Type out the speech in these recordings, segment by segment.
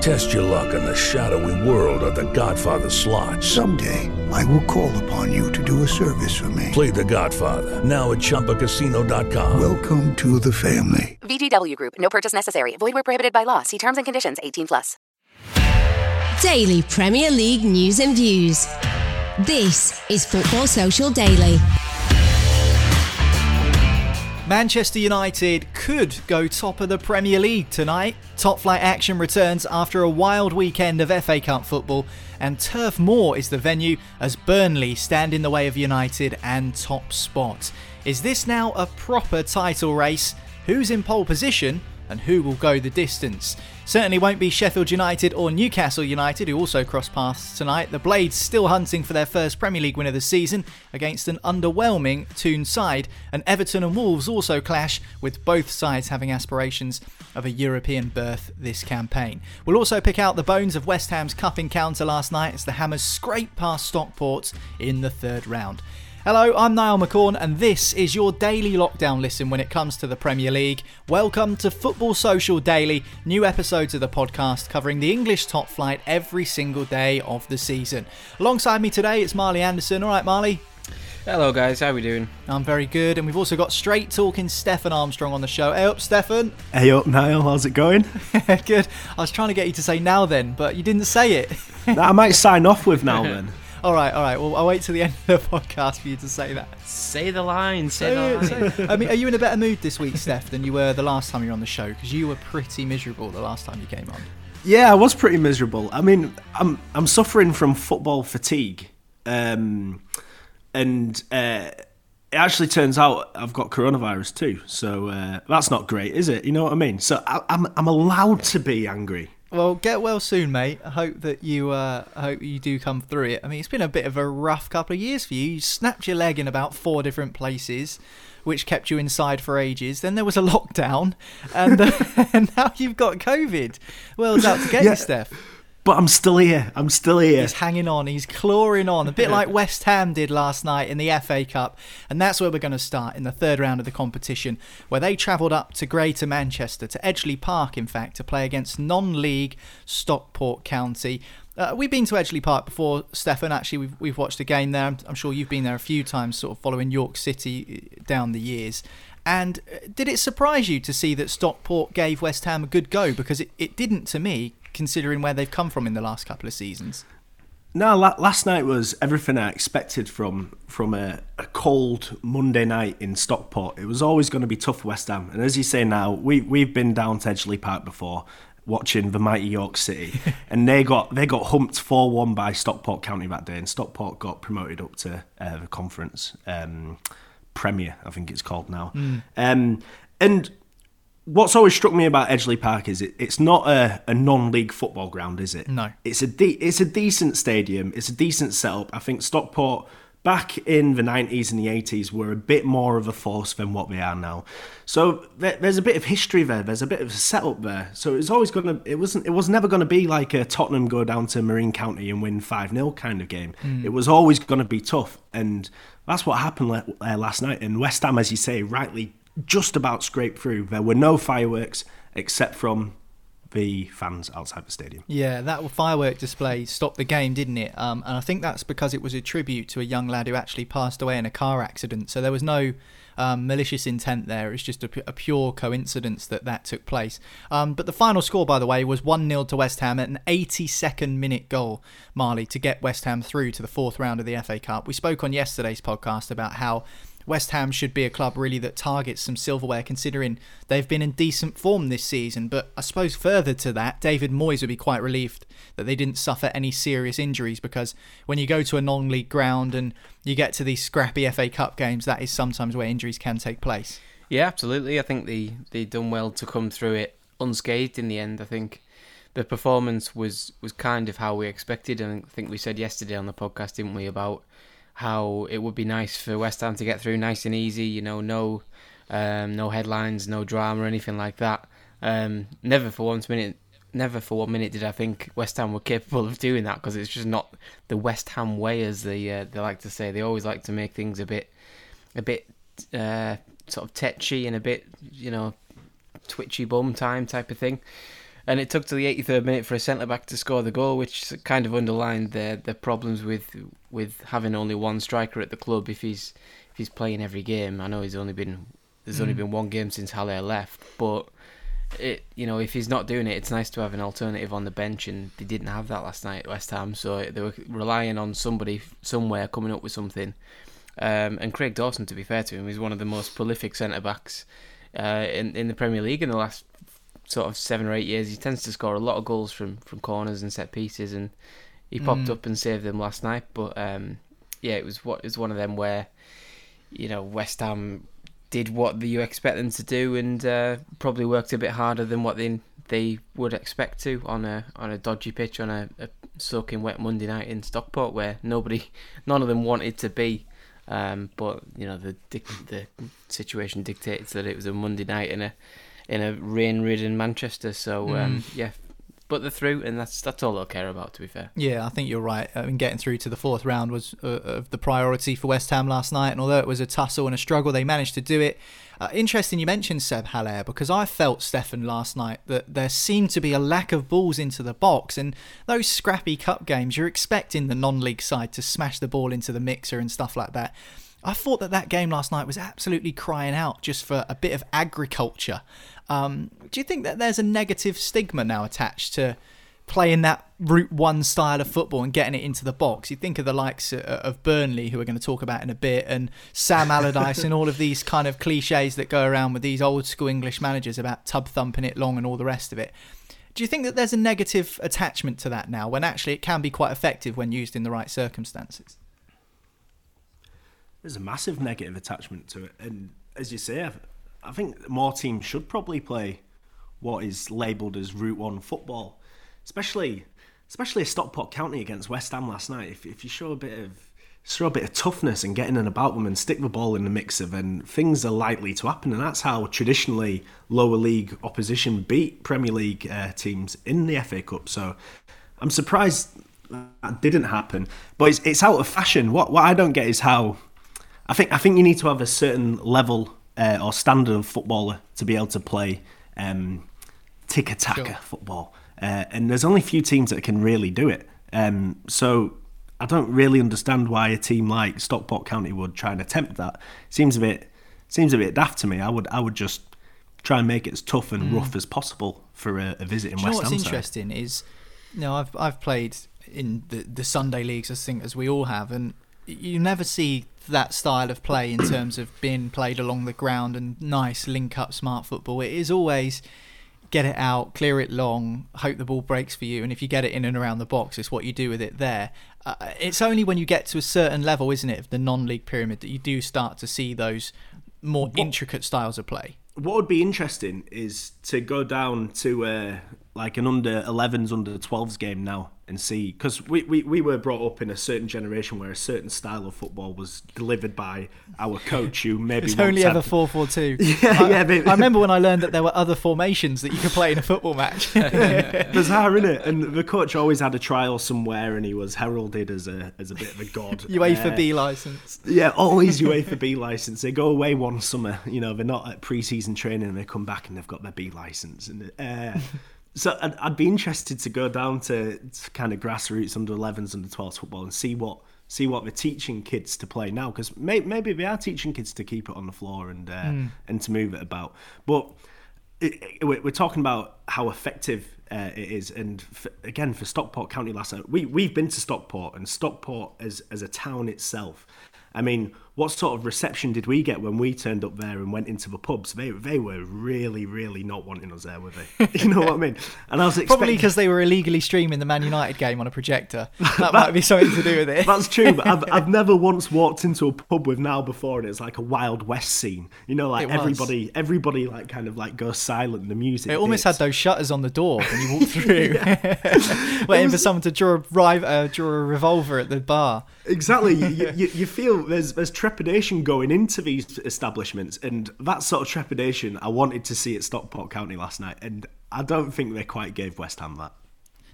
Test your luck in the shadowy world of the Godfather slot. Someday, I will call upon you to do a service for me. Play the Godfather, now at ChumbaCasino.com. Welcome to the family. VGW Group, no purchase necessary. Void where prohibited by law. See terms and conditions 18 plus. Daily Premier League news and views. This is Football Social Daily. Manchester United could go top of the Premier League tonight. Top flight action returns after a wild weekend of FA Cup football, and Turf Moor is the venue as Burnley stand in the way of United and top spot. Is this now a proper title race? Who's in pole position? and who will go the distance. Certainly won't be Sheffield United or Newcastle United, who also cross paths tonight. The Blades still hunting for their first Premier League win of the season against an underwhelming Toon side, and Everton and Wolves also clash, with both sides having aspirations of a European berth this campaign. We'll also pick out the bones of West Ham's cup encounter last night as the Hammers scrape past Stockport in the third round. Hello, I'm Niall McCorn, and this is your daily lockdown listen when it comes to the Premier League. Welcome to Football Social Daily, new episodes of the podcast covering the English top flight every single day of the season. Alongside me today, it's Marley Anderson. All right, Marley? Hello, guys. How are we doing? I'm very good, and we've also got straight talking Stefan Armstrong on the show. Hey up, Stefan. Hey up, Niall. How's it going? good. I was trying to get you to say now then, but you didn't say it. I might sign off with now then. All right, all right. Well, I'll wait till the end of the podcast for you to say that. Say the line. Say, the line. I mean, are you in a better mood this week, Steph, than you were the last time you were on the show? Because you were pretty miserable the last time you came on. Yeah, I was pretty miserable. I mean, I'm I'm suffering from football fatigue, um, and uh, it actually turns out I've got coronavirus too. So uh, that's not great, is it? You know what I mean? So I, I'm I'm allowed to be angry. Well, get well soon, mate. I hope that you uh, I hope you do come through it. I mean, it's been a bit of a rough couple of years for you. You snapped your leg in about four different places, which kept you inside for ages. Then there was a lockdown, and, uh, and now you've got COVID. Well, it's out to get yeah. you, Steph. But I'm still here. I'm still here. He's hanging on. He's clawing on, a bit like West Ham did last night in the FA Cup. And that's where we're going to start in the third round of the competition, where they travelled up to Greater Manchester, to Edgeley Park, in fact, to play against non league Stockport County. Uh, we've been to Edgeley Park before, Stefan. Actually, we've, we've watched a game there. I'm, I'm sure you've been there a few times, sort of following York City uh, down the years. And uh, did it surprise you to see that Stockport gave West Ham a good go? Because it, it didn't to me, considering where they've come from in the last couple of seasons. No, last night was everything I expected from from a, a, cold Monday night in Stockport. It was always going to be tough West Ham, and as you say now, we we've been down to Edgeley Park before, watching the mighty York City, and they got they got humped four one by Stockport County that day, and Stockport got promoted up to uh, the conference um, Premier, I think it's called now, mm. um, and what's always struck me about Edgeley Park is it, it's not a, a non-league football ground, is it? No. It's a de- it's a decent stadium. It's a decent setup. I think Stockport back in the 90s and the 80s were a bit more of a force than what they are now. So there's a bit of history there. There's a bit of a setup there. So it's always going to it wasn't it was never going to be like a Tottenham go down to Marine County and win 5-0 kind of game. Mm. It was always going to be tough and that's what happened uh, last night and West Ham as you say rightly just about scraped through. There were no fireworks except from the fans outside the stadium. Yeah, that firework display stopped the game, didn't it? Um, and I think that's because it was a tribute to a young lad who actually passed away in a car accident. So there was no um, malicious intent there. It's just a, a, pure coincidence that that took place. Um, but the final score, by the way, was 1 0 to West Ham at an 82nd minute goal, Marley, to get West Ham through to the fourth round of the FA Cup. We spoke on yesterday's podcast about how West Ham should be a club really that targets some silverware, considering they've been in decent form this season. But I suppose further to that, David Moyes would be quite relieved that they didn't suffer any serious injuries because when you go to a non league ground and you get to these scrappy FA Cup games, that is sometimes where injuries can take place. Yeah, absolutely. I think they, they done well to come through it unscathed in the end. I think the performance was, was kind of how we expected. And I think we said yesterday on the podcast, didn't we, about how it would be nice for West Ham to get through nice and easy. You know, no um, no headlines, no drama, or anything like that. Um, never for one minute, never for one minute did I think West Ham were capable of doing that because it's just not the West Ham way, as they uh, they like to say. They always like to make things a bit a bit uh, sort of tetchy and a bit you know twitchy bum time type of thing and it took to the 83rd minute for a centre back to score the goal, which kind of underlined the the problems with with having only one striker at the club if he's if he's playing every game. I know he's only been there's mm. only been one game since Haller left, but it you know if he's not doing it, it's nice to have an alternative on the bench, and they didn't have that last night at West Ham, so they were relying on somebody somewhere coming up with something. Um, and Craig Dawson, to be fair to him, is one of the most prolific centre backs uh, in in the Premier League in the last sort of seven or eight years, he tends to score a lot of goals from, from corners and set pieces, and he popped mm. up and saved them last night. But um, yeah, it was what it was one of them where you know West Ham did what you expect them to do, and uh, probably worked a bit harder than what they they would expect to on a on a dodgy pitch on a, a soaking wet Monday night in Stockport, where nobody, none of them wanted to be. Um, but you know the the situation dictates that it was a Monday night and a in a rain-ridden Manchester. So um, mm. yeah, but they're through, and that's that's all they'll care about. To be fair. Yeah, I think you're right. I mean, getting through to the fourth round was uh, of the priority for West Ham last night, and although it was a tussle and a struggle, they managed to do it. Uh, interesting, you mentioned Seb Haller because I felt Stefan last night that there seemed to be a lack of balls into the box, and those scrappy cup games, you're expecting the non-league side to smash the ball into the mixer and stuff like that. I thought that that game last night was absolutely crying out just for a bit of agriculture. Um, do you think that there's a negative stigma now attached to playing that route one style of football and getting it into the box? You think of the likes of Burnley, who we're going to talk about in a bit, and Sam Allardyce, and all of these kind of cliches that go around with these old school English managers about tub thumping it long and all the rest of it. Do you think that there's a negative attachment to that now when actually it can be quite effective when used in the right circumstances? there's a massive negative attachment to it. And as you say, I think more teams should probably play what is labelled as Route One football, especially especially a Stockport County against West Ham last night. If, if you show a bit of show a bit of toughness and getting in about them and stick the ball in the mixer, then things are likely to happen. And that's how traditionally lower league opposition beat Premier League uh, teams in the FA Cup. So I'm surprised that didn't happen. But it's, it's out of fashion. What what I don't get is how I think I think you need to have a certain level uh, or standard of footballer to be able to play um, tick sure. football, uh, and there's only a few teams that can really do it. Um, so I don't really understand why a team like Stockport County would try and attempt that. Seems a bit seems a bit daft to me. I would I would just try and make it as tough and mm. rough as possible for a, a visit in West Ham. What's interesting is, you know, I've I've played in the the Sunday leagues, I think, as we all have, and you never see that style of play in terms of being played along the ground and nice link up smart football. It is always get it out, clear it long, hope the ball breaks for you, and if you get it in and around the box, it's what you do with it there. Uh, it's only when you get to a certain level, isn't it, of the non-league pyramid that you do start to see those more what, intricate styles of play. What would be interesting is to go down to a, like an under 11s, under 12s game now and see because we, we, we were brought up in a certain generation where a certain style of football was delivered by our coach who maybe It's only ever four four two. Yeah, I, yeah, but- I remember when I learned that there were other formations that you could play in a football match. bizarre, innit? And the coach always had a trial somewhere, and he was heralded as a as a bit of a god. UEFA Uh, B license. Yeah, always UEFA B license. They go away one summer, you know, they're not at pre-season training, and they come back and they've got their B license. And uh, so I'd, I'd be interested to go down to, to kind of grassroots under 11s, under 12s football, and see what see what they're teaching kids to play now, because may, maybe they are teaching kids to keep it on the floor and uh, Mm. and to move it about, but. It, it- we're we're talking about how effective uh, it is, and f again for Stockport County last night, we we've been to Stockport, and Stockport as as a town itself. I mean, what sort of reception did we get when we turned up there and went into the pubs? They they were really really not wanting us there, were they? You know what I mean? And I was Probably expecting because they were illegally streaming the Man United game on a projector. That might be something to do with it. That's true, but I've, I've never once walked into a pub with now before and it's like a Wild West scene. You know, like everybody, everybody like kind of like goes silent. The music. It almost hits. had those shutters on the door when you walk through, waiting for someone to draw a, uh, draw a revolver at the bar. Exactly. You, you, you feel there's there's trepidation going into these establishments, and that sort of trepidation I wanted to see at Stockport County last night, and I don't think they quite gave West Ham that.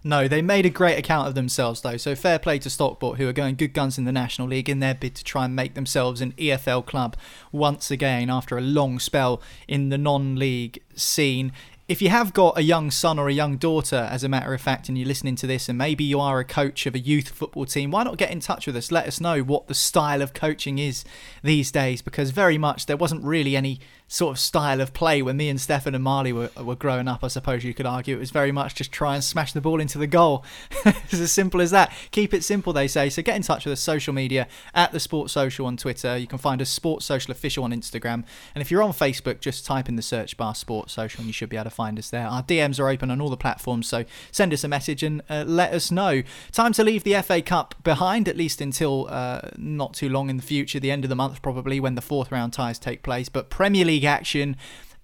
No, they made a great account of themselves though. So fair play to Stockport, who are going good guns in the National League in their bid to try and make themselves an EFL club once again after a long spell in the non-league scene. If you have got a young son or a young daughter, as a matter of fact, and you're listening to this, and maybe you are a coach of a youth football team, why not get in touch with us? Let us know what the style of coaching is these days, because very much there wasn't really any sort of style of play when me and Stefan and Marley were, were growing up. I suppose you could argue it was very much just try and smash the ball into the goal. it's as simple as that. Keep it simple, they say. So get in touch with us, social media at the Sports Social on Twitter. You can find us Sports Social Official on Instagram, and if you're on Facebook, just type in the search bar Sports Social, and you should be able to find us there. Our DMs are open on all the platforms, so send us a message and uh, let us know. Time to leave the FA Cup behind, at least until uh, not too long in the future, the end of the month probably, when the fourth round ties take place. But Premier League action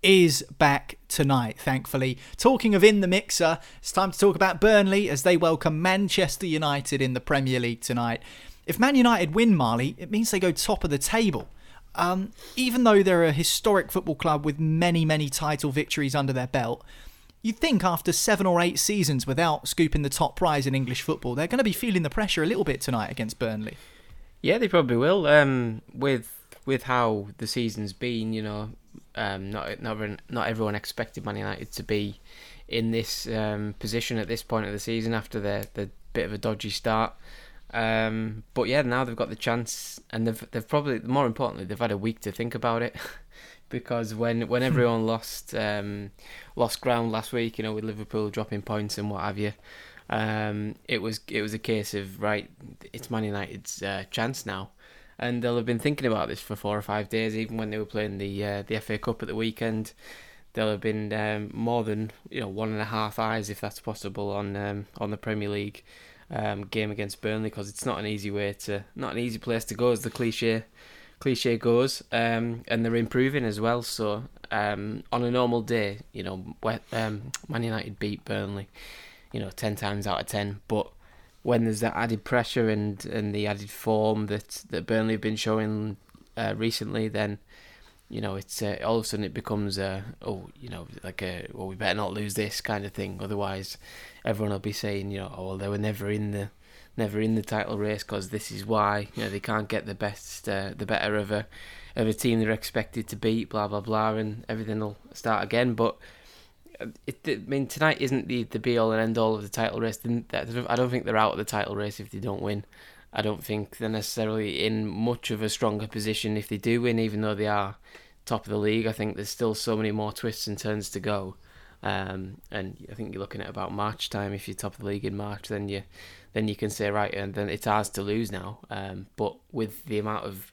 is back tonight, thankfully. Talking of in the mixer, it's time to talk about Burnley as they welcome Manchester United in the Premier League tonight. If Man United win, Marley, it means they go top of the table. Um, even though they're a historic football club with many, many title victories under their belt, you'd think after seven or eight seasons without scooping the top prize in English football, they're going to be feeling the pressure a little bit tonight against Burnley. Yeah, they probably will. Um, with with how the season's been, you know, um, not not everyone, not everyone expected Man United to be in this um, position at this point of the season after their the bit of a dodgy start. Um, but yeah, now they've got the chance, and they've they've probably more importantly they've had a week to think about it. because when when everyone lost um, lost ground last week, you know, with Liverpool dropping points and what have you, um, it was it was a case of right, it's Man United's uh, chance now, and they'll have been thinking about this for four or five days. Even when they were playing the uh, the FA Cup at the weekend, they'll have been um, more than you know one and a half eyes, if that's possible, on um, on the Premier League um, game against Burnley because it's not an easy way to not an easy place to go, as the cliche cliche goes, um, and they're improving as well. So um, on a normal day, you know, um, Man United beat Burnley, you know, ten times out of ten. But when there's that added pressure and, and the added form that that Burnley have been showing uh, recently, then you know it's uh, all of a sudden it becomes a oh you know like a well we better not lose this kind of thing. Otherwise, everyone will be saying you know oh well they were never in the never in the title race because this is why you know they can't get the best uh, the better of a of a team they're expected to beat blah blah blah and everything will start again but it, I mean tonight isn't the, the be all and end all of the title race. I don't think they're out of the title race if they don't win. I don't think they're necessarily in much of a stronger position if they do win even though they are top of the league. I think there's still so many more twists and turns to go. Um, and I think you're looking at about March time. If you're top of the league in March then you then you can say right, and then it's ours to lose now. Um, but with the amount of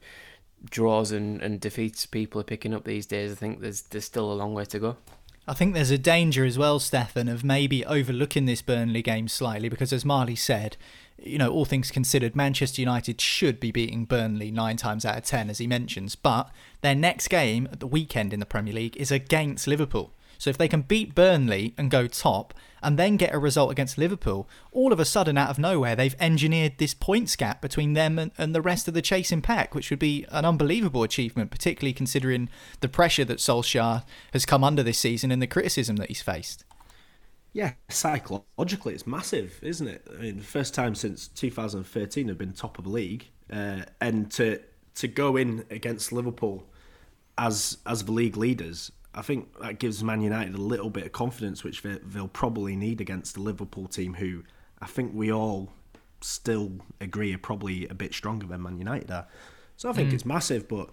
draws and, and defeats people are picking up these days, I think there's there's still a long way to go. I think there's a danger as well, Stefan, of maybe overlooking this Burnley game slightly because, as Marley said, you know, all things considered, Manchester United should be beating Burnley nine times out of ten, as he mentions. But their next game at the weekend in the Premier League is against Liverpool. So if they can beat Burnley and go top, and then get a result against Liverpool, all of a sudden, out of nowhere, they've engineered this points gap between them and, and the rest of the chasing pack, which would be an unbelievable achievement, particularly considering the pressure that Solskjaer has come under this season and the criticism that he's faced. Yeah, psychologically, it's massive, isn't it? I mean, first time since 2013 have been top of the league, uh, and to to go in against Liverpool as as the league leaders I think that gives Man United a little bit of confidence, which they, will probably need against the Liverpool team, who I think we all still agree are probably a bit stronger than Man United are. So I think mm. it's massive, but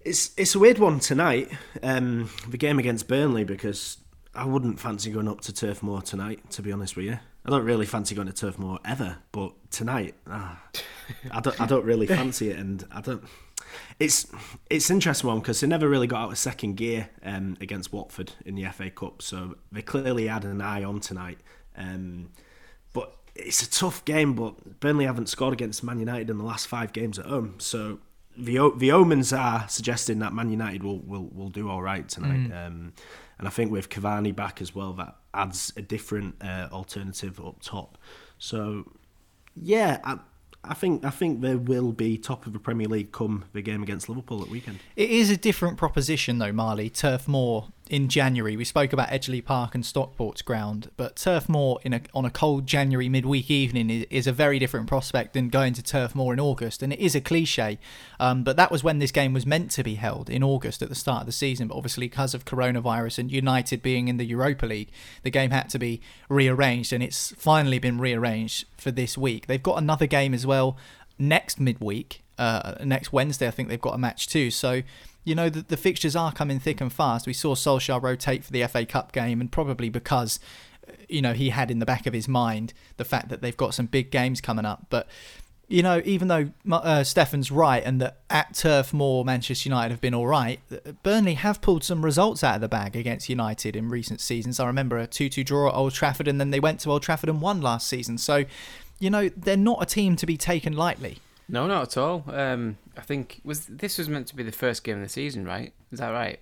it's it's a weird one tonight. Um, the game against Burnley because I wouldn't fancy going up to Turf Moor tonight. To be honest with you, I don't really fancy going to Turf Moor ever, but tonight, ah, I don't I don't really fancy it, and I don't it's it's interesting one because they never really got out of second gear um, against Watford in the FA Cup, so they clearly had an eye on tonight. Um, but it's a tough game. But Burnley haven't scored against Man United in the last five games at home, so the the omens are suggesting that Man United will will, will do all right tonight. Mm. Um, and I think with Cavani back as well, that adds a different uh, alternative up top. So yeah. I, I think I think they will be top of the Premier League come the game against Liverpool at weekend. It is a different proposition though, Marley. Turf Moor in January. We spoke about Edgeley Park and Stockport's ground, but Turf Moor in a, on a cold January midweek evening is, is, a very different prospect than going to Turf Moor in August. And it is a cliche, um, but that was when this game was meant to be held in August at the start of the season. But obviously, because of coronavirus and United being in the Europa League, the game had to be rearranged, and it's finally been rearranged for this week. They've got another game as well next midweek. Uh, next Wednesday, I think they've got a match too. So you know, the, the fixtures are coming thick and fast. We saw Solskjaer rotate for the FA Cup game, and probably because, you know, he had in the back of his mind the fact that they've got some big games coming up. But, you know, even though uh, Stefan's right and that at Turf Moor, Manchester United have been all right, Burnley have pulled some results out of the bag against United in recent seasons. I remember a 2 2 draw at Old Trafford, and then they went to Old Trafford and won last season. So, you know, they're not a team to be taken lightly. No, not at all. Um, I think was this was meant to be the first game of the season, right? Is that right?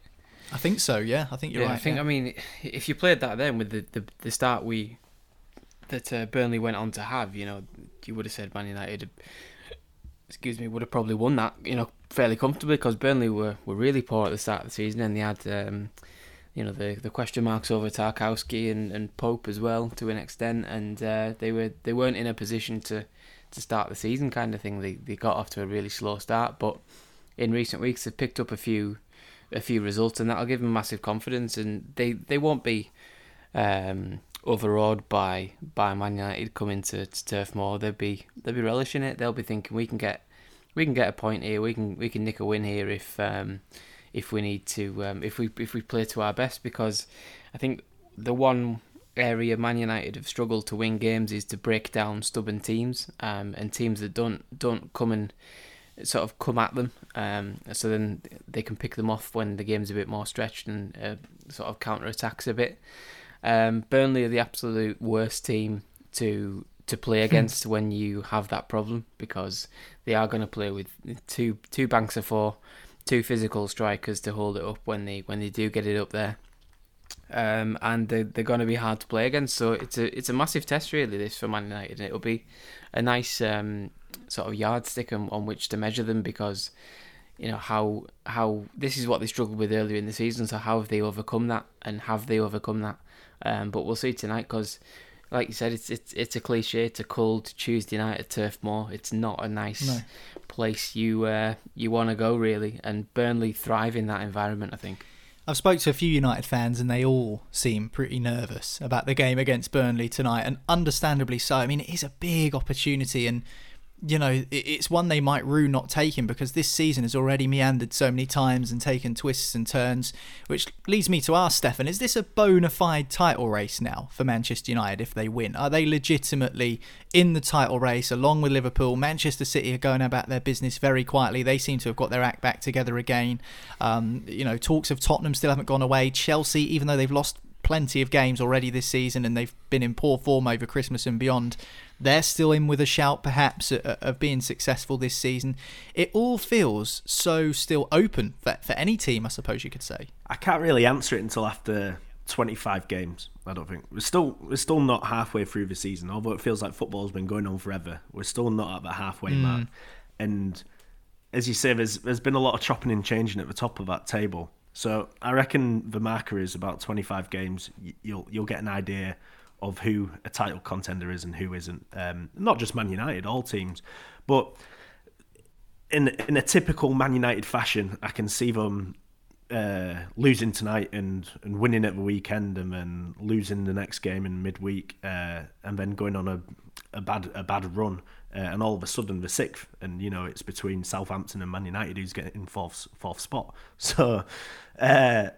I think so. Yeah, I think you're yeah, right. I think. Yeah. I mean, if you played that then with the the, the start we that uh, Burnley went on to have, you know, you would have said Man United. Excuse me, would have probably won that, you know, fairly comfortably because Burnley were, were really poor at the start of the season and they had, um, you know, the the question marks over Tarkowski and, and Pope as well to an extent, and uh, they were they weren't in a position to to start the season kind of thing. They they got off to a really slow start, but in recent weeks they've picked up a few a few results, and that'll give them massive confidence. And they, they won't be um, overawed by by Man United coming to, to Turf Moor. They'll be they'll be relishing it. They'll be thinking we can get we can get a point here. We can we can nick a win here if um, if we need to um, if we if we play to our best because I think the one area Man United have struggled to win games is to break down stubborn teams um, and teams that don't don't come and sort of come at them. Um, so then they can pick them off when the game's a bit more stretched and uh, sort of counter attacks a bit. Um, Burnley are the absolute worst team to to play hmm. against when you have that problem because they are going to play with two two banks of four, two physical strikers to hold it up when they when they do get it up there um, and they're, they're going to be hard to play against. So it's a it's a massive test really this for Man United, and it'll be a nice um, sort of yardstick on, on which to measure them because you know how how this is what they struggled with earlier in the season. So how have they overcome that, and have they overcome that? Um, but we'll see tonight because. Like you said, it's it's it's a cliche. It's a cold Tuesday night at Turf Moor. It's not a nice no. place you uh, you want to go really, and Burnley thrive in that environment. I think. I've spoke to a few United fans and they all seem pretty nervous about the game against Burnley tonight, and understandably so. I mean, it is a big opportunity, and you know, it's one they might rue not taking because this season has already meandered so many times and taken twists and turns. Which leads me to ask Stefan: Is this a bona fide title race now for Manchester United if they win? Are they legitimately in the title race along with Liverpool? Manchester City are going about their business very quietly. They seem to have got their act back together again. Um, you know, talks of Tottenham still haven't gone away. Chelsea, even though they've lost plenty of games already this season, and they've been in poor form over Christmas and beyond. They're still in with a shout, perhaps, of being successful this season. It all feels so still open for, for any team, I suppose you could say. I can't really answer it until after 25 games. I don't think we're still we're still not halfway through the season. Although it feels like football's been going on forever, we're still not at the halfway Mm. mark. And as you say, there's there's been a lot of chopping and changing at the top of that table. So I reckon the marker is about 25 games. You'll you'll get an idea of who a title contender is and who isn't. Um, not just Man United, all teams, but in in a typical Man United fashion, I can see them uh, losing tonight and, and winning at the weekend, and then losing the next game in midweek, uh, and then going on a a bad a bad run, uh, and all of a sudden the sixth, and you know it's between Southampton and Man United who's getting fourth fourth spot. So. Uh,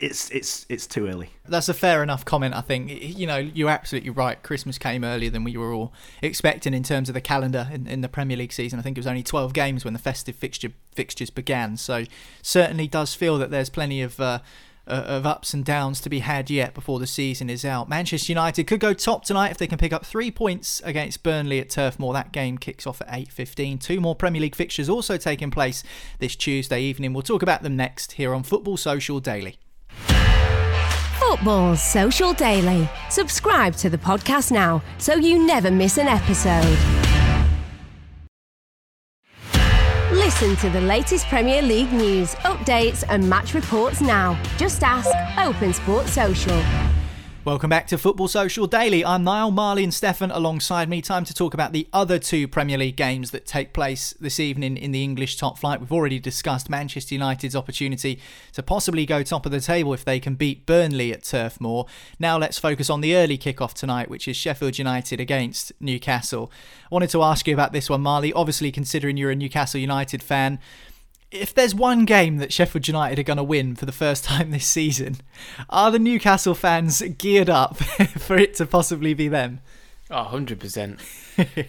it's it's it's too early. That's a fair enough comment, I think. You know, you're absolutely right. Christmas came earlier than we were all expecting in terms of the calendar in, in the Premier League season. I think it was only 12 games when the festive fixture fixtures began. So certainly does feel that there's plenty of. Uh, uh, of ups and downs to be had yet before the season is out. Manchester United could go top tonight if they can pick up three points against Burnley at Turf Moor. That game kicks off at 8.15. Two more Premier League fixtures also taking place this Tuesday evening. We'll talk about them next here on Football Social Daily. Football Social Daily. Subscribe to the podcast now so you never miss an episode. Listen to the latest Premier League news, updates, and match reports now. Just ask Open Sports Social. Welcome back to Football Social Daily. I'm Niall Marley and Stefan alongside me. Time to talk about the other two Premier League games that take place this evening in the English top flight. We've already discussed Manchester United's opportunity to possibly go top of the table if they can beat Burnley at Turf Moor. Now let's focus on the early kickoff tonight, which is Sheffield United against Newcastle. I wanted to ask you about this one, Marley. Obviously, considering you're a Newcastle United fan, if there's one game that Sheffield United are going to win for the first time this season, are the Newcastle fans geared up for it to possibly be them? Oh, 100%.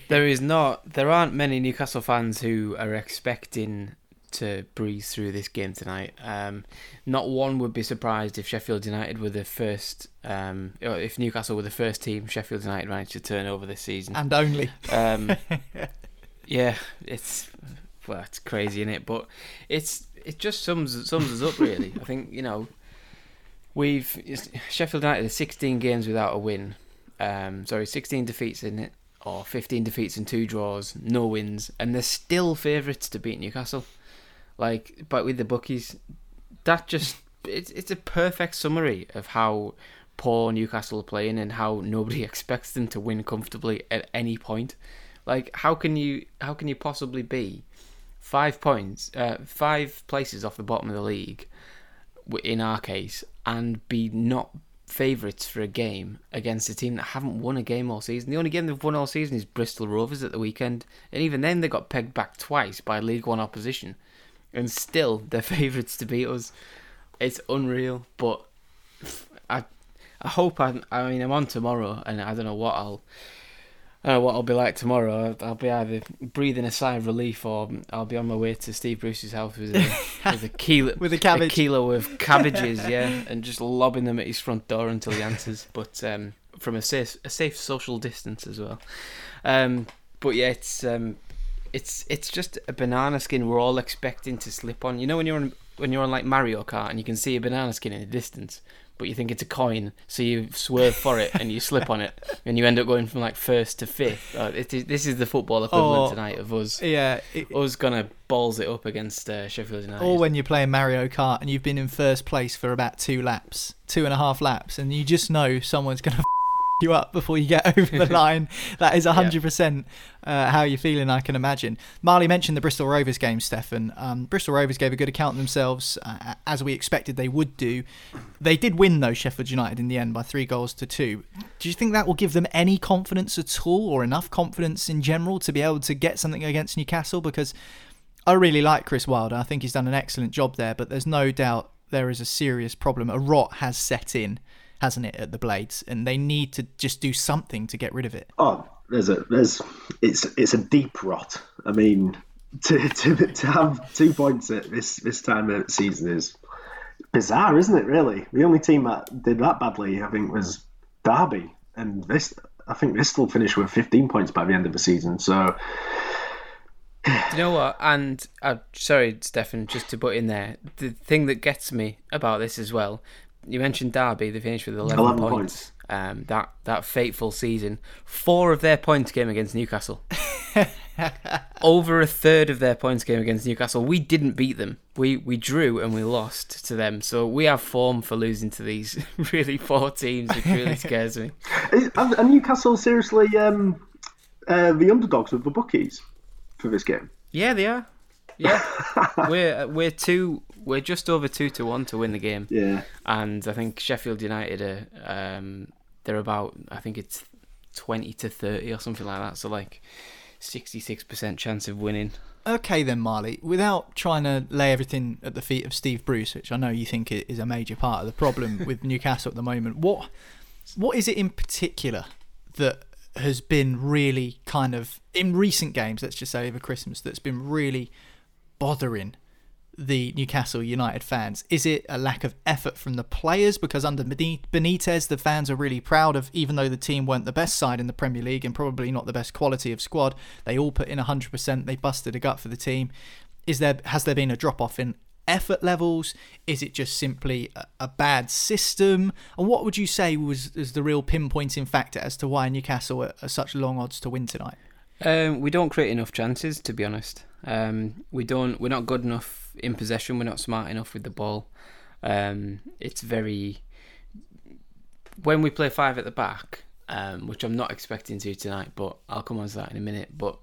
there is not there aren't many Newcastle fans who are expecting to breeze through this game tonight. Um, not one would be surprised if Sheffield United were the first um, or if Newcastle were the first team Sheffield United managed to turn over this season. And only. Um, yeah, it's well, it's crazy, in it? But it's it just sums sums us up really. I think you know we've Sheffield United are 16 games without a win. Um, sorry, 16 defeats in it, or 15 defeats and two draws, no wins, and they're still favourites to beat Newcastle. Like, but with the bookies, that just it's it's a perfect summary of how poor Newcastle are playing and how nobody expects them to win comfortably at any point. Like, how can you how can you possibly be five points, uh, five places off the bottom of the league, in our case, and be not favourites for a game against a team that haven't won a game all season. The only game they've won all season is Bristol Rovers at the weekend, and even then they got pegged back twice by League One opposition, and still they're favourites to beat us. It's unreal, but I, I hope I. I mean, I'm on tomorrow, and I don't know what I'll. I don't know what I'll be like tomorrow. I'll, be either breathing a sigh of relief, or I'll be on my way to Steve Bruce's house with a with a kilo With a cabbage. kilo of cabbages, yeah, and just lobbing them at his front door until he answers. But um, from a safe a safe social distance as well. Um, but yeah, it's um, it's it's just a banana skin we're all expecting to slip on. You know when you're on when you're on like Mario Kart and you can see a banana skin in the distance, but you think it's a coin, so you swerve for it and you slip on it, and you end up going from like first to fifth. Uh, it is, this is the football equivalent Oh, tonight of us. Yeah, it- us gonna balls it up against uh, Sheffield United. or when you're playing Mario Kart and you've been in first place for about two laps, two and a half laps, and you just know someone's going to you up before you get over the line. That is 100% uh, how you're feeling, I can imagine. Marley mentioned the Bristol Rovers game, Stefan. Um, Bristol Rovers gave a good account of themselves, uh, as we expected they would do. They did win, though, Sheffield United in the end by three goals to two. Do you think that will give them any confidence at all, or enough confidence in general to be able to get something against Newcastle? Because I really like Chris Wilder. I think he's done an excellent job there, but there's no doubt there is a serious problem. A rot has set in, hasn't it, at the Blades, and they need to just do something to get rid of it. Oh, there's a there's it's it's a deep rot. I mean, to to, to have two points at this this time of the season is bizarre, isn't it? Really, the only team that did that badly, I think, was Derby, and this. I think they still finished with 15 points by the end of the season. So, you know what? And uh, sorry, Stefan, just to put in there, the thing that gets me about this as well. You mentioned Derby; they finished with 11, 11 points. points. Um, that that fateful season, four of their points came against Newcastle. Over a third of their points came against Newcastle. We didn't beat them. We we drew and we lost to them. So we have form for losing to these really poor teams, which really scares me. Are Newcastle seriously um, uh, the underdogs of the bookies for this game? Yeah, they are. Yeah, we're we're two. We're just over two to one to win the game. Yeah. and I think Sheffield United are um, they're about I think it's twenty to thirty or something like that. So like sixty six percent chance of winning. Okay, then, Marley, without trying to lay everything at the feet of Steve Bruce, which I know you think is a major part of the problem with Newcastle at the moment, what what is it in particular that has been really kind of, in recent games, let's just say over Christmas, that's been really bothering the Newcastle United fans? Is it a lack of effort from the players? Because under Benitez, the fans are really proud of, even though the team weren't the best side in the Premier League and probably not the best quality of squad, they all put in 100%. They busted a gut for the team. Is there has there been a drop off in effort levels? Is it just simply a, a bad system? And what would you say was is the real pinpointing factor as to why Newcastle are, are such long odds to win tonight? Um, we don't create enough chances, to be honest. Um, we don't. We're not good enough in possession. We're not smart enough with the ball. Um, it's very. When we play five at the back, um, which I'm not expecting to tonight, but I'll come on to that in a minute. But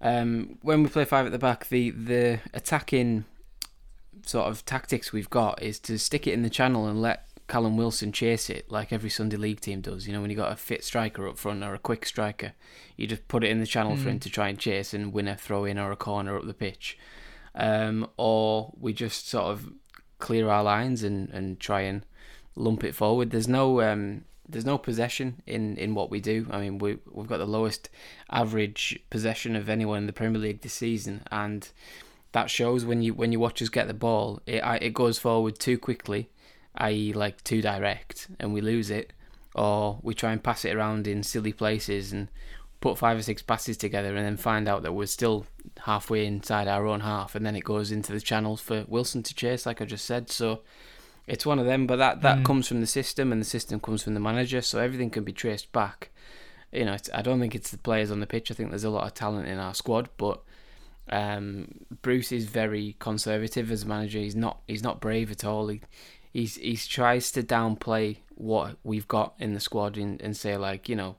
um, when we play five at the back, the the attacking sort of tactics we've got is to stick it in the channel and let Callum Wilson chase it like every Sunday league team does. You know, when you got a fit striker up front or a quick striker, you just put it in the channel for Mm. him to try and chase and win a throw in or a corner up the pitch. Um, or we just sort of clear our lines and, and try and lump it forward. There's no um, there's no possession in, in what we do. I mean, we we've got the lowest average possession of anyone in the Premier League this season, and that shows when you when you watch us get the ball. It it goes forward too quickly, i.e. like too direct, and we lose it, or we try and pass it around in silly places and put five or six passes together and then find out that we're still halfway inside our own half and then it goes into the channels for Wilson to chase like I just said. So it's one of them but that that Mm. comes from the system and the system comes from the manager so everything can be traced back. You know it's, I don't think it's the players on the pitch. I think there's a lot of talent in our squad but um, Bruce is very conservative as a manager. He's not he's not brave at all. He he's he's tries to downplay what we've got in the squad and, and say like you know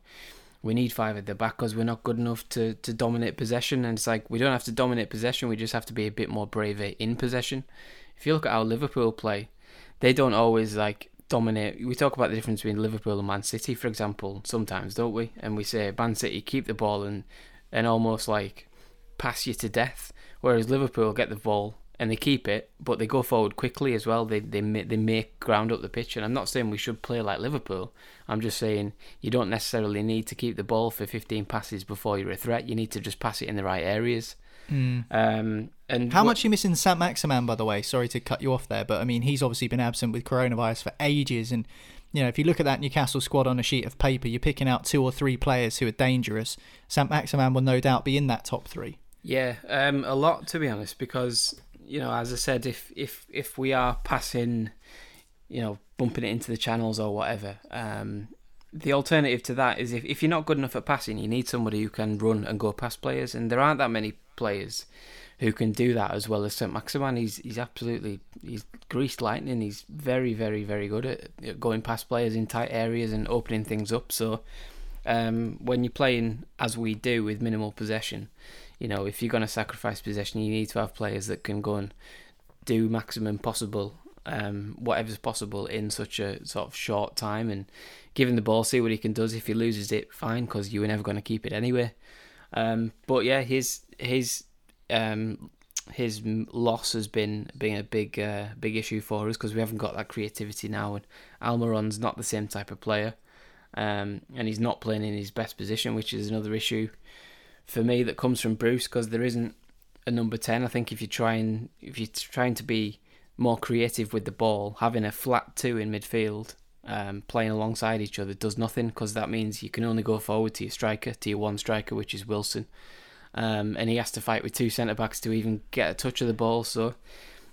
we need five at the back because we're not good enough to, to dominate possession. And it's like we don't have to dominate possession. We just have to be a bit more braver in possession. If you look at how Liverpool play, they don't always like dominate. We talk about the difference between Liverpool and Man City, for example, sometimes, don't we? And we say Man City keep the ball and and almost like pass you to death, whereas Liverpool get the ball and they keep it, but they go forward quickly as well. They they they make ground up the pitch, and I'm not saying we should play like Liverpool. I'm just saying you don't necessarily need to keep the ball for 15 passes before you're a threat. You need to just pass it in the right areas. Mm. Um, and How what- much are you missing Saint-Maximin, by the way? Sorry to cut you off there, but I mean, he's obviously been absent with coronavirus for ages. And, you know, if you look at that Newcastle squad on a sheet of paper, you're picking out two or three players who are dangerous. Saint-Maximin will no doubt be in that top three. Yeah, um, a lot to be honest, because you know, as I said, if if if we are passing, you know, bumping it into the channels or whatever, um, the alternative to that is if, if you're not good enough at passing, you need somebody who can run and go past players, and there aren't that many players who can do that as well as St. Maximin. He's he's absolutely he's greased lightning. He's very very very good at at going past players in tight areas and opening things up. So um, when you're playing as we do with minimal possession, you know if you're going to sacrifice possession, you need to have players that can go and do maximum possible, um, whatever's possible in such a sort of short time, and give him the ball, see what he can does. If he loses it, fine, because you were never going to keep it anyway. Um, but yeah, his his um, his loss has been being a big uh, big issue for us because we haven't got that creativity now, and Almiron's not the same type of player, um, and he's not playing in his best position, which is another issue for me that comes from Bruce because there isn't a number ten. I think if you're trying if you're trying to be more creative with the ball, having a flat two in midfield, um, playing alongside each other does nothing because that means you can only go forward to your striker, to your one striker, which is Wilson, um, and he has to fight with two centre backs to even get a touch of the ball. So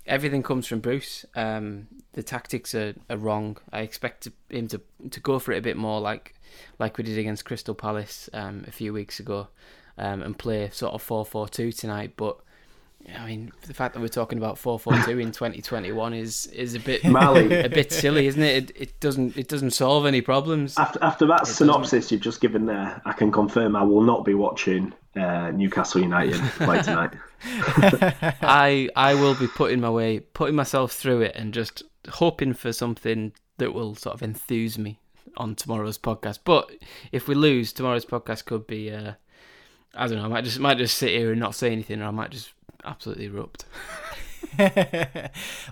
everything comes from Bruce. Um, the tactics are, are wrong. I expect him to to go for it a bit more, like like we did against Crystal Palace um, a few weeks ago, um, and play sort of four four two tonight. But I mean, the fact that we're talking about four four two in twenty twenty one is is a bit Mali. a bit silly, isn't it? it? It doesn't it doesn't solve any problems. After, after that It synopsis you've just given there, I can confirm I will not be watching uh, Newcastle United play tonight. I I will be putting my way, putting myself through it, and just hoping for something that will sort of enthuse me on tomorrow's podcast. But if we lose, tomorrow's podcast could be, uh, I don't know, I might just might just sit here and not say anything, or I might just absolutely erupt.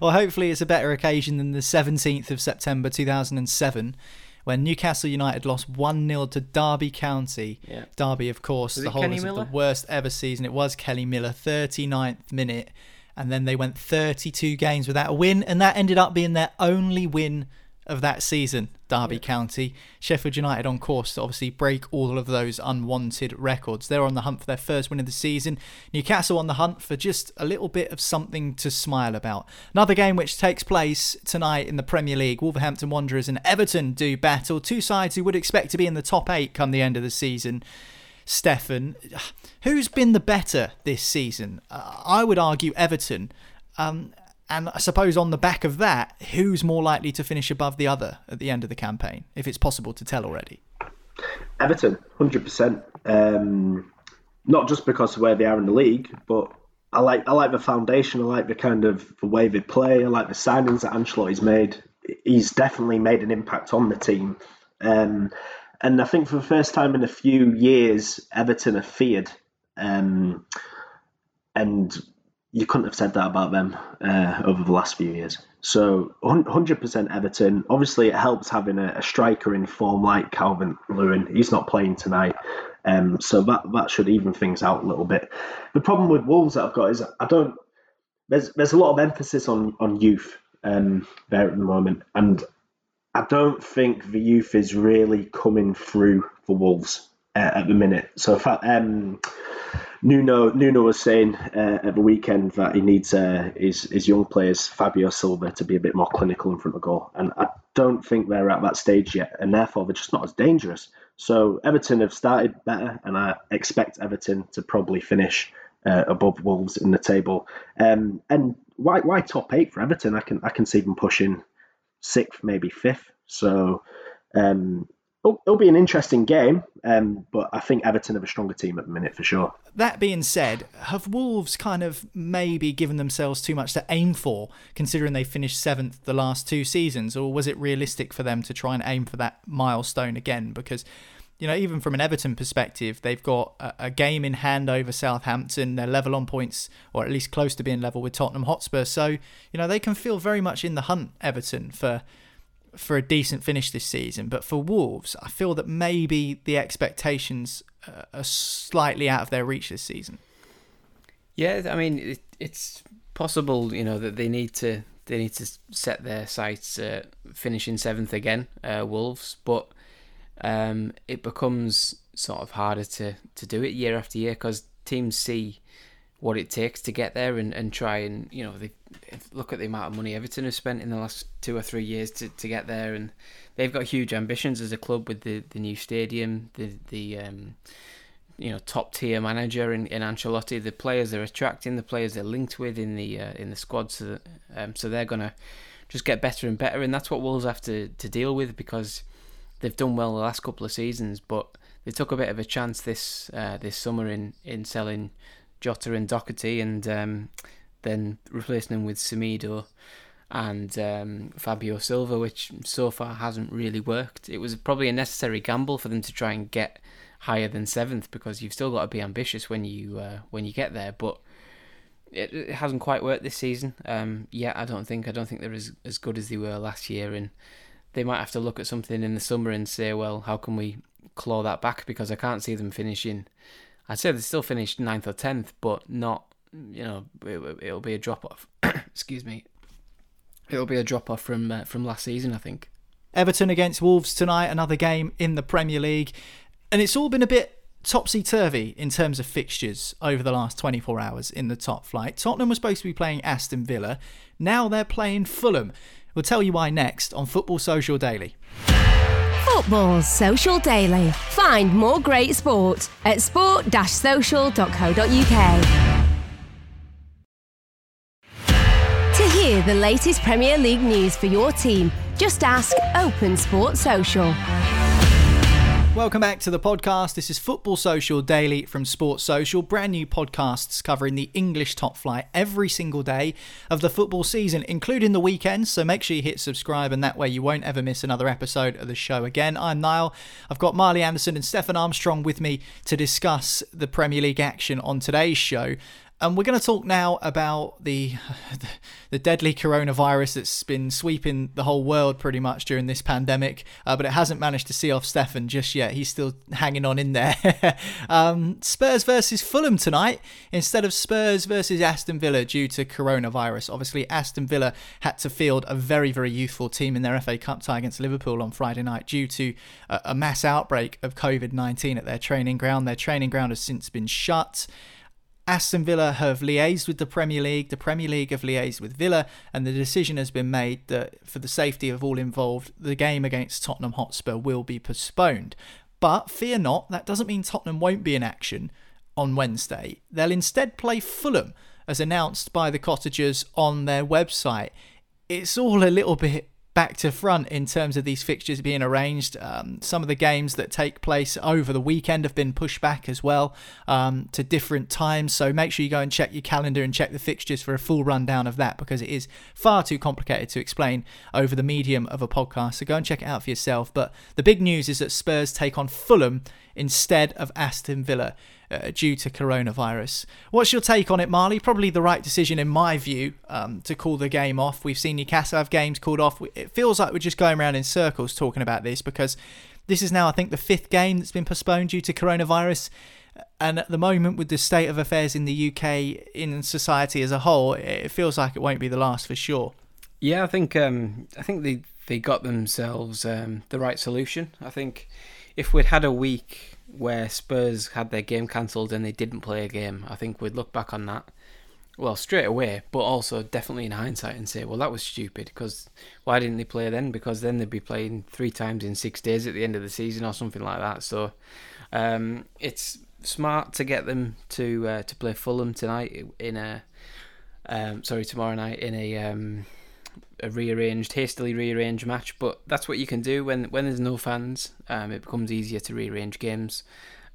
well, hopefully it's a better occasion than the 17th of September 2007 when Newcastle United lost 1 0 to Derby County. Yeah. Derby, of course, Was the it Kenny holders of the worst ever season. It was Kenny Miller, 39th minute. And then they went 32 games without a win, and that ended up being their only win of that season, Derby County. Sheffield United on course to obviously break all of those unwanted records. They're on the hunt for their first win of the season. Newcastle on the hunt for just a little bit of something to smile about. Another game which takes place tonight in the Premier League. Wolverhampton Wanderers and Everton do battle. Two sides who would expect to be in the top eight come the end of the season. Stefan, who's been the better this season? Uh, I would argue Everton. Um, and I suppose on the back of that, who's more likely to finish above the other at the end of the campaign, if it's possible to tell already? Everton, hundred percent. Um, not just because of where they are in the league, but I like I like the foundation. I like the kind of the way they play. I like the signings that Ancelotti's made. He's definitely made an impact on the team. Um, and I think for the first time in a few years, Everton are feared. Um, and you couldn't have said that about them uh, over the last few years. So 100% Everton. Obviously, it helps having a, a striker in form like Calvin Lewin. He's not playing tonight, um, so that that should even things out a little bit. The problem with Wolves that I've got is I don't. There's there's a lot of emphasis on on youth um, there at the moment, and I don't think the youth is really coming through for Wolves uh, at the minute. So, um, Nuno Nuno was saying uh, at the weekend that he needs uh, his his young players, Fabio Silva, to be a bit more clinical in front of goal, and I don't think they're at that stage yet, and therefore they're just not as dangerous. So Everton have started better, and I expect Everton to probably finish uh, above Wolves in the table. Um, and why why top eight for Everton? I can I can see them pushing sixth, maybe fifth. So um, it'll, it'll be an interesting game, um, but I think Everton have a stronger team at the minute for sure. That being said, have Wolves kind of maybe given themselves too much to aim for, considering they finished seventh the last two seasons, or was it realistic for them to try and aim for that milestone again? Because you know, even from an Everton perspective, they've got a, a game in hand over Southampton. They're level on points, or at least close to being level with Tottenham Hotspur. So, you know, they can feel very much in the hunt, Everton, for for a decent finish this season. But for Wolves, I feel that maybe the expectations uh, are slightly out of their reach this season. Yeah, I mean, it, it's possible, you know, that they need to they need to set their sights uh, finishing seventh again, uh, Wolves, but um, it becomes sort of harder to, to do it year after year because teams see what it takes to get there and, and try and you know they look at the amount of money Everton have spent in the last two or three years to, to get there. And they've got huge ambitions as a club with the, the new stadium the the um, you know top tier manager in, in Ancelotti the players they're attracting the players they're linked with in the uh, in the squad. So that, um, so they're gonna just get better and better. And that's what Wolves have to, to deal with because they've done well the last couple of seasons but they took a bit of a chance this uh, this summer in, in selling Jota and Doherty, and um, then replacing them with Semedo and um, Fabio Silva, which so far hasn't really worked. It was probably a necessary gamble for them to try and get higher than seventh because you've still got to be ambitious when you uh, when you get there, but. It, it hasn't quite worked this season. Um, yeah, I don't think I don't think they're as as good as they were last year, and they might have to look at something in the summer and say, well, how can we claw that back? Because I can't see them finishing I'd say they still finished ninth or tenth, but not, you know, it, it'll be a drop off. Excuse me. It'll be a drop off from uh, from last season, I think. Everton against Wolves tonight, another game in the Premier League. And it's all been a bit topsy turvy in terms of fixtures over the last 24 hours in the top flight. Tottenham was supposed to be playing Aston Villa. Now they're playing Fulham. We'll tell you why next on Football Social Daily. Football Social Daily. Find more great sport at sport-social.co.uk. To hear the latest Premier League news for your team, just ask Open Sport Social. Welcome back to the podcast. This is Football Social Daily from Sports Social. Brand new podcasts covering the English top flight every single day of the football season, including the weekends. So make sure you hit subscribe, and that way you won't ever miss another episode of the show again. I'm Niall. I've got Marley Anderson and Stefan Armstrong with me to discuss the Premier League action on today's show. And we're going to talk now about the the deadly coronavirus that's been sweeping the whole world pretty much during this pandemic, uh, but it hasn't managed to see off Stefan just yet. He's still hanging on in there. um, Spurs versus Fulham tonight instead of Spurs versus Aston Villa due to coronavirus. Obviously, Aston Villa had to field a very very youthful team in their FA Cup tie against Liverpool on Friday night due to a, a mass outbreak of COVID 19 at their training ground. Their training ground has since been shut. Aston Villa have liaised with the Premier League, the Premier League have liaised with Villa, and the decision has been made that for the safety of all involved, the game against Tottenham Hotspur will be postponed. But fear not, that doesn't mean Tottenham won't be in action on Wednesday. They'll instead play Fulham, as announced by the Cottagers on their website. It's all a little bit back to front in terms of these fixtures being arranged. Um, some of the games that take place over the weekend have been pushed back as well um, to different times. So make sure you go and check your calendar and check the fixtures for a full rundown of that because it is far too complicated to explain over the medium of a podcast. So go and check it out for yourself. But the big news is that Spurs take on Fulham instead of Aston Villa uh, due to coronavirus. What's your take on it, Marley? Probably the right decision, in my view, um, to call the game off. We've seen Newcastle have games called off. It feels like we're just going around in circles talking about this because this is now, I think, the fifth game that's been postponed due to coronavirus. And at the moment, with the state of affairs in the UK, in society as a whole, it feels like it won't be the last for sure. Yeah, I think um, I think they they got themselves um, the right solution. I think if we'd had a week where Spurs had their game cancelled and they didn't play a game, I think we'd look back on that, well, straight away, but also definitely in hindsight and say, well, that was stupid because why didn't they play then? Because then they'd be playing three times in six days at the end of the season or something like that. So um, it's smart to get them to uh, to play Fulham tonight in a um, sorry tomorrow night in a um, a rearranged, hastily rearranged match. But that's what you can do when when there's no fans. Um, it becomes easier to rearrange games,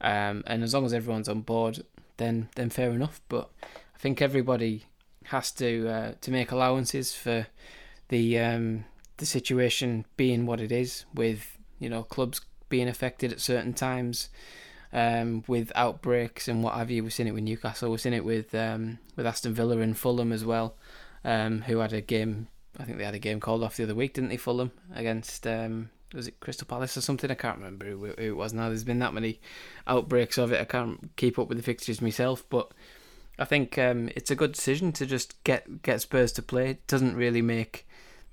um, and as long as everyone's on board, then then fair enough. But I think everybody has to uh, to make allowances for the um, the situation being what it is, with you know clubs being affected at certain times. Um, with outbreaks and what have you, we've seen it with Newcastle. We've seen it with um, with Aston Villa and Fulham as well, um, who had a game I think they had a game called off the other week, didn't they? Fulham against um, was it Crystal Palace or something? I can't remember who, who, it was now. There's been that many outbreaks of it. I can't keep up with the fixtures myself, but I think um, it's a good decision to just get get Spurs to play. It doesn't really make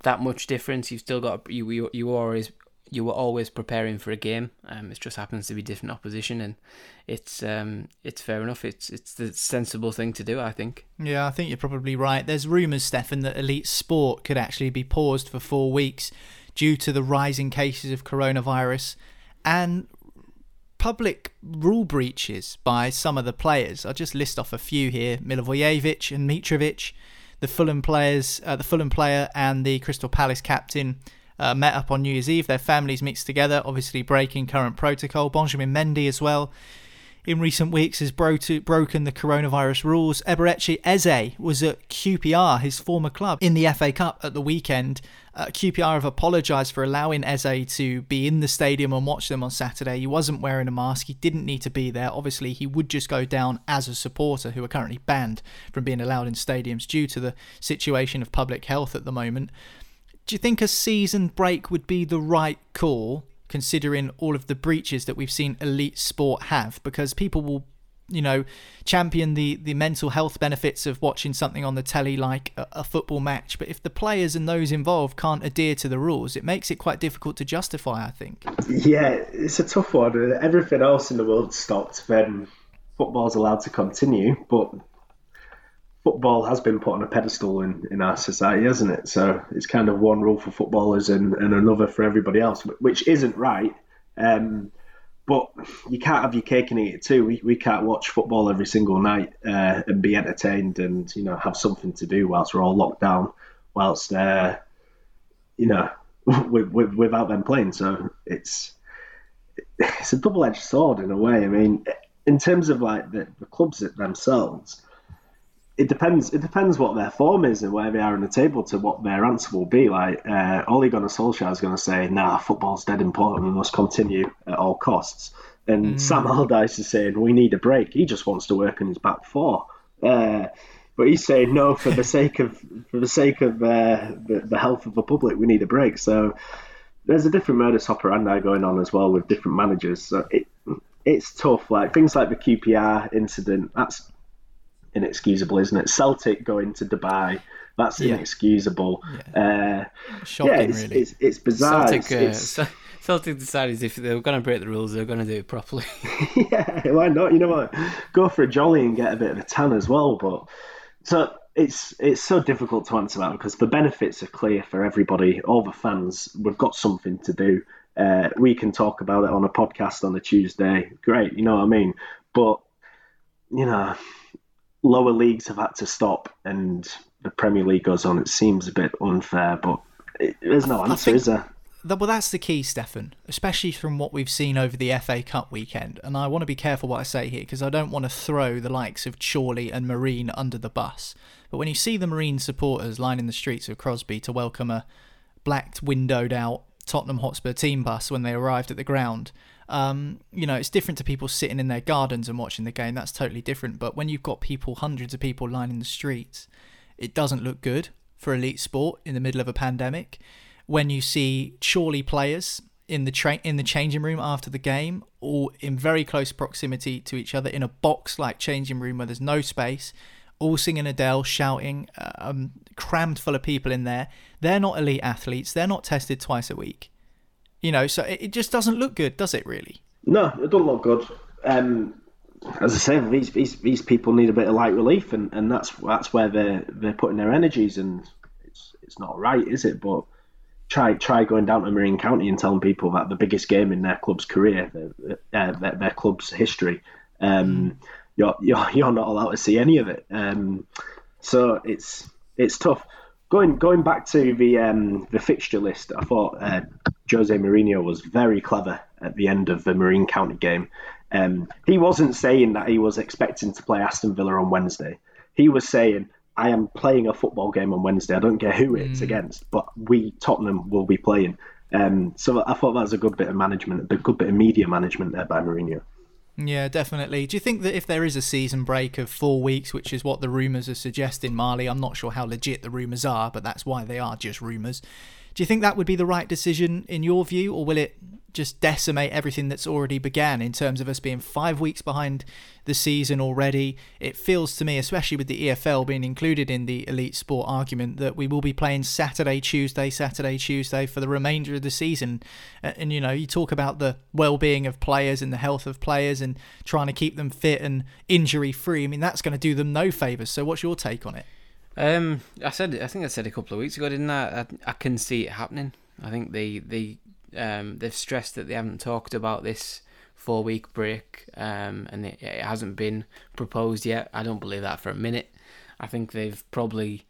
that much difference. You've still got you you, you always you were always preparing for a game. Um, it just happens to be different opposition, and it's um, it's fair enough. It's it's the sensible thing to do, I think. Yeah, I think you're probably right. There's rumours, Stefan, that elite sport could actually be paused for four weeks due to the rising cases of coronavirus and public rule breaches by some of the players. I'll just list off a few here: Milivojevic and Mitrovic, the Fulham players, uh, the Fulham player, and the Crystal Palace captain uh, met up on New Year's Eve. Their families mixed together, obviously breaking current protocol. Benjamin Mendy as well. In recent weeks, has bro- broken the coronavirus rules. Eberechi Eze was at QPR, his former club, in the FA Cup at the weekend. Uh, QPR have apologised for allowing Eze to be in the stadium and watch them on Saturday. He wasn't wearing a mask. He didn't need to be there. Obviously, he would just go down as a supporter who are currently banned from being allowed in stadiums due to the situation of public health at the moment. Do you think a season break would be the right call, considering all of the breaches that we've seen elite sport have? Because people will you know, champion the, the mental health benefits of watching something on the telly like a, a, football match. But if the players and those involved can't adhere to the rules, it makes it quite difficult to justify, I think. Yeah, it's a tough one. Everything else in the world stopped, then football's allowed to continue. But football has been put on a pedestal in, in our society, hasn't it? So it's kind of one rule for footballers and, and another for everybody else, which isn't right. Um, but you can't have your cake and eat it too. We, we can't watch football every single night uh, and be entertained and you know have something to do whilst we're all locked down, whilst uh, you know with, with, without them playing. So it's it's a double edged sword in a way. I mean, in terms of like the, the clubs themselves, it depends. It depends what their form is and where they are in the table to what their answer will be. Like uh, Ole Gunnar Solskjaer is going to say, "Nah, football's dead important. We must continue at all costs." And mm. Sam Allardyce is saying, "We need a break. He just wants to work on his back four." Uh, but he's saying, "No, for the sake of for the sake of uh, the, the health of the public, we need a break." So there's a different modus operandi going on as well with different managers. So it it's tough. Like things like the QPR incident. That's inexcusable, isn't it? Celtic going to Dubai, that's yeah. inexcusable. Yeah, uh, Shocking, yeah it's, really. It's, it's bizarre. Celtic, it's, uh, Celtic decided if they were going to break the rules, they were going to do it properly. yeah, why not? You know what? Go for a jolly and get a bit of a tan as well. But so it's it's so difficult to answer that because the benefits are clear for everybody, all the fans. We've got something to do. Uh, we can talk about it on a podcast on a Tuesday. Great, you know what I mean? But you know, lower leagues have had to stop and the Premier League goes on, it seems a bit unfair, but it, there's no answer, think, is there? well, that's the key, Stefan, especially from what we've seen over the FA Cup weekend. And I want to be careful what I say here because I don't want to throw the likes of Chorley and Marine under the bus. But when you see the Marine supporters lining the streets of Crosby to welcome a black windowed out Tottenham Hotspur team bus when they arrived at the ground, um, you know, it's different to people sitting in their gardens and watching the game. That's totally different. But when you've got people, hundreds of people lining the streets, it doesn't look good for elite sport in the middle of a pandemic. When you see Chorley players in the tra- in the changing room after the game, or in very close proximity to each other in a box-like changing room where there's no space, all singing Adele, shouting, um, crammed full of people in there. They're not elite athletes. They're not tested twice a week. You know, so it, it just doesn't look good, does it? Really? No, it doesn't look good. Um, as I say, these, these these people need a bit of light relief, and, and that's that's where they're they're putting their energies, and it's it's not right, is it? But try try going down to Marine County and telling people that the biggest game in their club's career, their, their, their club's history, um, you're, you're you're not allowed to see any of it. Um, so it's it's tough going going back to the um, the fixture list, I thought uh, Jose Mourinho was very clever at the end of the Marine County game. Um, he wasn't saying that he was expecting to play Aston Villa on Wednesday. He was saying, "I am playing a football game on Wednesday. I don't care who it's mm. against, but we Tottenham will be playing." Um, so I thought that was a good bit of management, a good bit of media management there by Mourinho. Yeah, definitely. Do you think that if there is a season break of four weeks, which is what the rumours are suggesting, Marley, I'm not sure how legit the rumours are, but that's why they are just rumours. Do you think that would be the right decision in your view, or will it just decimate everything that's already began in terms of us being five weeks behind the season already. It feels to me, especially with the EFL being included in the elite sport argument, that we will be playing Saturday, Tuesday, Saturday, Tuesday for the remainder of the season. And, you know, you talk about the well being of players and the health of players and trying to keep them fit and injury free. I mean, that's going to do them no favours. So, what's your take on it? Um, I said, I think I said a couple of weeks ago, didn't I? I, I can see it happening. I think they they um, they've stressed that they haven't talked about this four week break um, and it, it, hasn't been proposed yet. I don't believe that for a minute. I think they've probably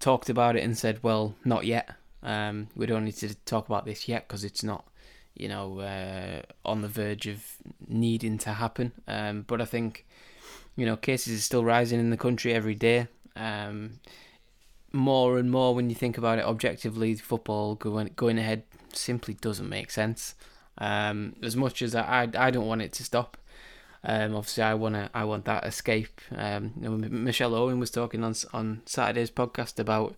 talked about it and said, well, not yet. Um, we don't need to talk about this yet because it's not, you know, uh, on the verge of needing to happen. Um, but I think, you know, cases are still rising in the country every day. Um, more and more when you think about it objectively, football going going ahead simply doesn't make sense. Um, as much as I, I, I don't want it to stop. Um, obviously, I wanna I want that escape. Um, you know, Michelle Owen was talking on on Saturday's podcast about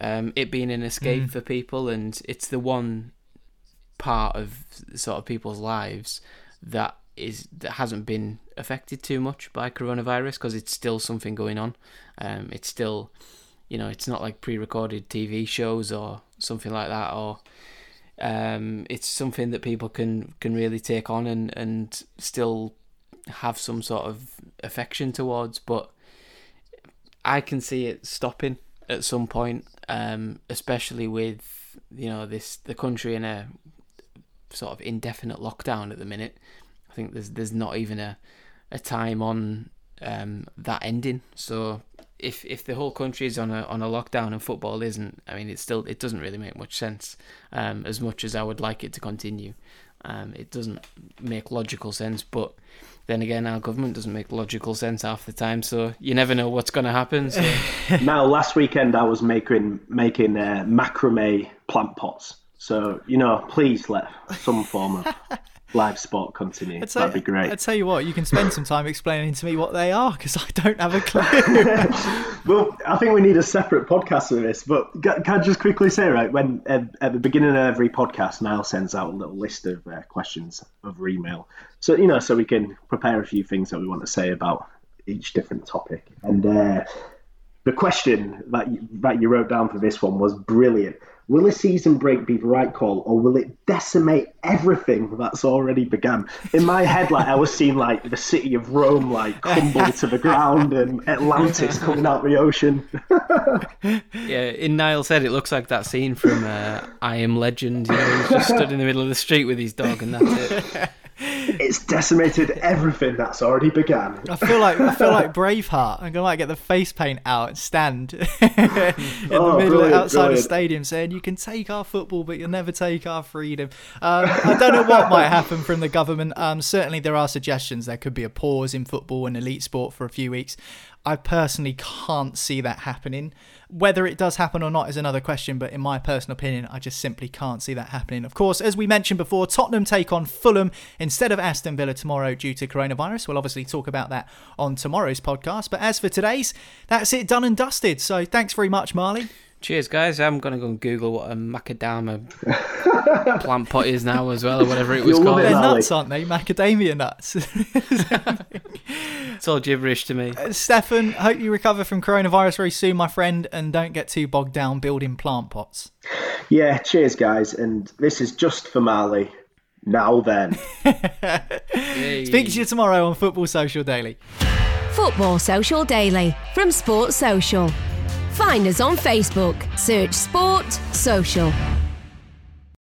um, it being an escape mm. for people, and it's the one part of sort of people's lives that is that hasn't been affected too much by coronavirus because it's still something going on. Um, it's still, you know, it's not like pre-recorded TV shows or something like that, or um, it's something that people can can really take on and and still have some sort of affection towards. But I can see it stopping at some point, um, especially with you know this the country in a sort of indefinite lockdown at the minute. I think there's there's not even a a time on um, that ending. So if if the whole country is on a on a lockdown and football isn't, I mean, it still it doesn't really make much sense. Um, as much as I would like it to continue, um, it doesn't make logical sense. But then again, our government doesn't make logical sense half the time, so you never know what's going to happen. So. now, last weekend I was making making uh, macrame plant pots. So you know, please let some form of live sport continue. I'd That'd be great. I tell you what, you can spend some time explaining to me what they are because I don't have a clue. well, I think we need a separate podcast for this. But can I just quickly say, right, when uh, at the beginning of every podcast, Niall sends out a little list of uh, questions over email, so you know, so we can prepare a few things that we want to say about each different topic. And uh, the question that you, that you wrote down for this one was brilliant. Will a season break be the right call, or will it decimate everything that's already begun? In my head, like I was seeing like the city of Rome like crumble to the ground and Atlantis coming out the ocean. yeah, in Niall said it looks like that scene from uh, I Am Legend. You know, he's just stood in the middle of the street with his dog, and that's it. It's decimated everything that's already begun. I feel like I feel like Braveheart. I'm gonna like get the face paint out and stand in the Oh, middle brilliant, outside the brilliant. stadium, saying, "You can take our football, but you'll never take our freedom." Um, I don't know what might happen from the government. Um, certainly, there are suggestions there could be a pause in football and elite sport for a few weeks. I personally can't see that happening. Whether it does happen or not is another question, but in my personal opinion, I just simply can't see that happening. Of course, as we mentioned before, Tottenham take on Fulham instead of Aston Villa tomorrow due to coronavirus. We'll obviously talk about that on tomorrow's podcast. But as for today's, that's it done and dusted. So thanks very much, Marley. Cheers, guys. I'm gonna go and Google what a macadamia plant pot is now as well, or whatever it was You'll love called. They're nuts, aren't they? Macadamia nuts. It's all gibberish to me. Uh, Stefan, hope you recover from coronavirus very soon, my friend, and don't get too bogged down building plant pots. Yeah, cheers, guys. And this is just for Marley. Now then. Speak to you tomorrow on Football Social Daily. Football Social Daily from Sports Social. Find us on Facebook. Search Sport Social.